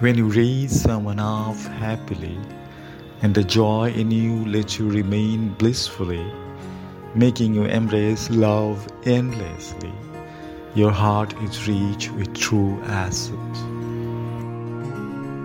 When you raise someone up happily, and the joy in you lets you remain blissfully, making you embrace love endlessly, your heart is rich with true assets.